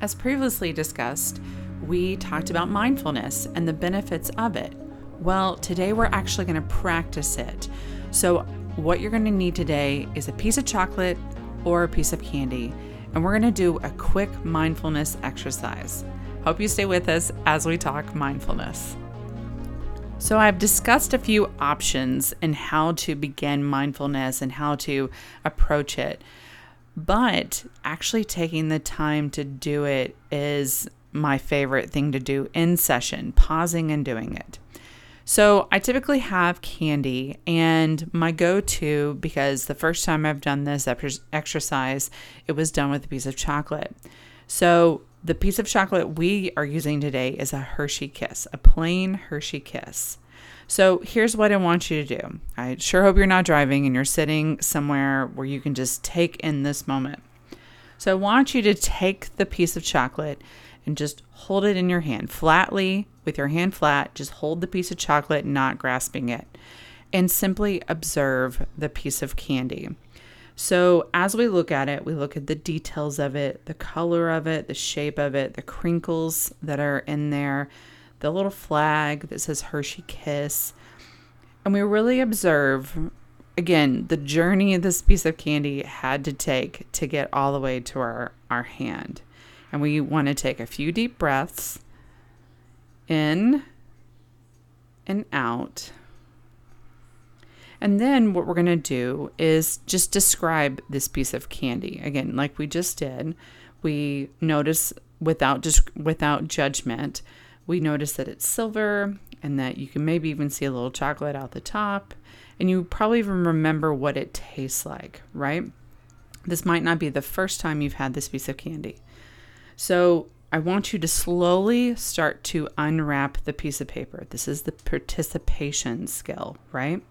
As previously discussed, we talked about mindfulness and the benefits of it. Well, today we're actually going to practice it. So, what you're going to need today is a piece of chocolate or a piece of candy, and we're going to do a quick mindfulness exercise. Hope you stay with us as we talk mindfulness. So, I've discussed a few options and how to begin mindfulness and how to approach it. But actually taking the time to do it is my favorite thing to do in session, pausing and doing it. So I typically have candy, and my go to, because the first time I've done this exercise, it was done with a piece of chocolate. So the piece of chocolate we are using today is a Hershey Kiss, a plain Hershey Kiss. So here's what I want you to do. I sure hope you're not driving and you're sitting somewhere where you can just take in this moment. So I want you to take the piece of chocolate and just hold it in your hand flatly with your hand flat. Just hold the piece of chocolate, not grasping it, and simply observe the piece of candy. So, as we look at it, we look at the details of it, the color of it, the shape of it, the crinkles that are in there, the little flag that says Hershey Kiss. And we really observe, again, the journey this piece of candy had to take to get all the way to our, our hand. And we want to take a few deep breaths in and out. And then what we're going to do is just describe this piece of candy. Again, like we just did, we notice without just without judgment we notice that it's silver and that you can maybe even see a little chocolate out the top. And you probably even remember what it tastes like, right? This might not be the first time you've had this piece of candy. So I want you to slowly start to unwrap the piece of paper. This is the participation skill, right?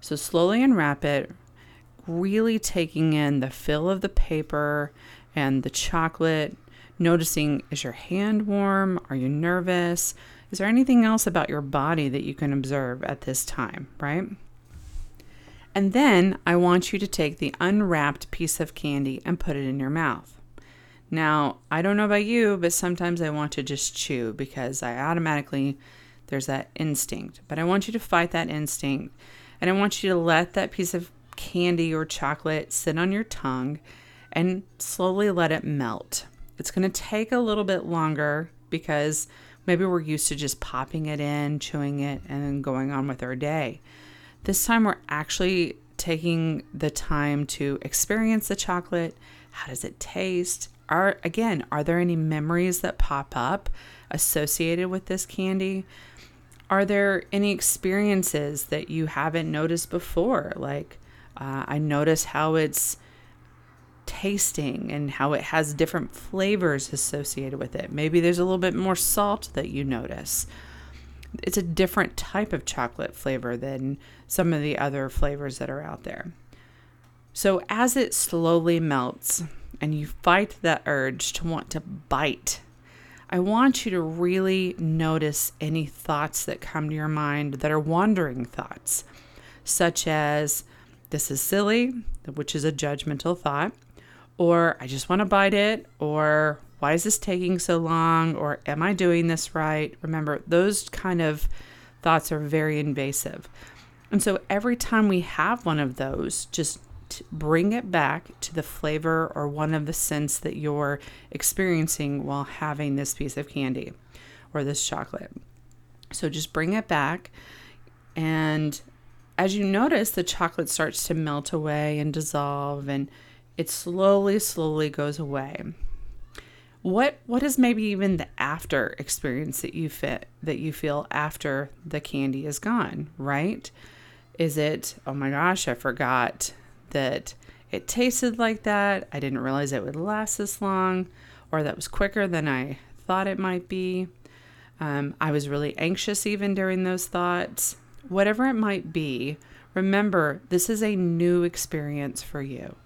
So slowly unwrap it, really taking in the feel of the paper and the chocolate noticing is your hand warm? Are you nervous? Is there anything else about your body that you can observe at this time, right? And then I want you to take the unwrapped piece of candy and put it in your mouth. Now, I don't know about you, but sometimes I want to just chew because I automatically, there's that instinct. But I want you to fight that instinct and I want you to let that piece of candy or chocolate sit on your tongue and slowly let it melt. It's going to take a little bit longer because maybe we're used to just popping it in, chewing it, and then going on with our day. This time we're actually taking the time to experience the chocolate. How does it taste? Are again, are there any memories that pop up associated with this candy? Are there any experiences that you haven't noticed before? Like, uh, I notice how it's tasting and how it has different flavors associated with it. Maybe there's a little bit more salt that you notice. It's a different type of chocolate flavor than some of the other flavors that are out there. So, as it slowly melts and you fight that urge to want to bite, I want you to really notice any thoughts that come to your mind that are wandering thoughts, such as, this is silly, which is a judgmental thought or I just want to bite it, or why is this taking so long, or am I doing this right? Remember, those kind of thoughts are very invasive. And so every time we have one of those, just bring it back to the flavor or one of the scents that you're experiencing while having this piece of candy or this chocolate. So just bring it back. And as you notice, the chocolate starts to melt away and dissolve and it slowly, slowly goes away. What what is maybe even the after experience that you fit that you feel after the candy is gone, right? Is it, oh my gosh, I forgot that it tasted like that. I didn't realize it would last this long, or that was quicker than I thought it might be. Um, I was really anxious even during those thoughts. Whatever it might be, remember this is a new experience for you.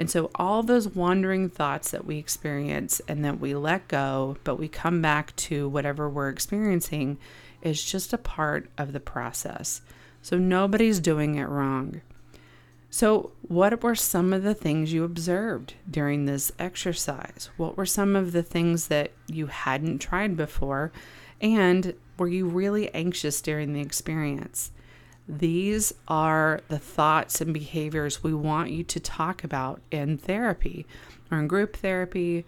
And so, all those wandering thoughts that we experience and that we let go, but we come back to whatever we're experiencing, is just a part of the process. So, nobody's doing it wrong. So, what were some of the things you observed during this exercise? What were some of the things that you hadn't tried before? And were you really anxious during the experience? These are the thoughts and behaviors we want you to talk about in therapy or in group therapy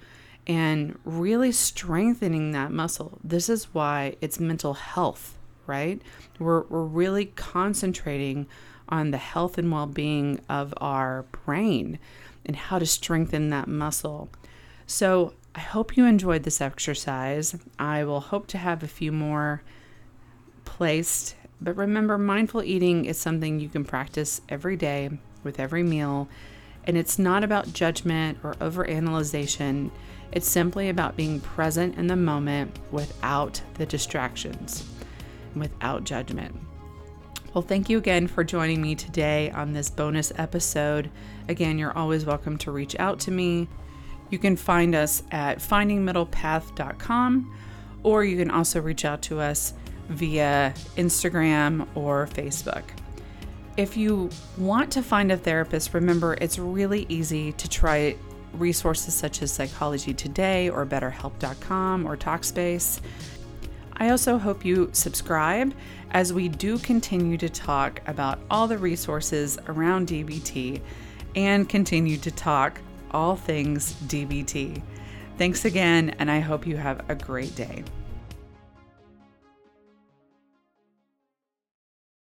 and really strengthening that muscle. This is why it's mental health, right? We're, we're really concentrating on the health and well being of our brain and how to strengthen that muscle. So, I hope you enjoyed this exercise. I will hope to have a few more placed. But remember, mindful eating is something you can practice every day with every meal. And it's not about judgment or overanalyzation. It's simply about being present in the moment without the distractions, without judgment. Well, thank you again for joining me today on this bonus episode. Again, you're always welcome to reach out to me. You can find us at findingmiddlepath.com, or you can also reach out to us via Instagram or Facebook. If you want to find a therapist, remember it's really easy to try resources such as Psychology Today or BetterHelp.com or Talkspace. I also hope you subscribe as we do continue to talk about all the resources around DBT and continue to talk all things DBT. Thanks again, and I hope you have a great day.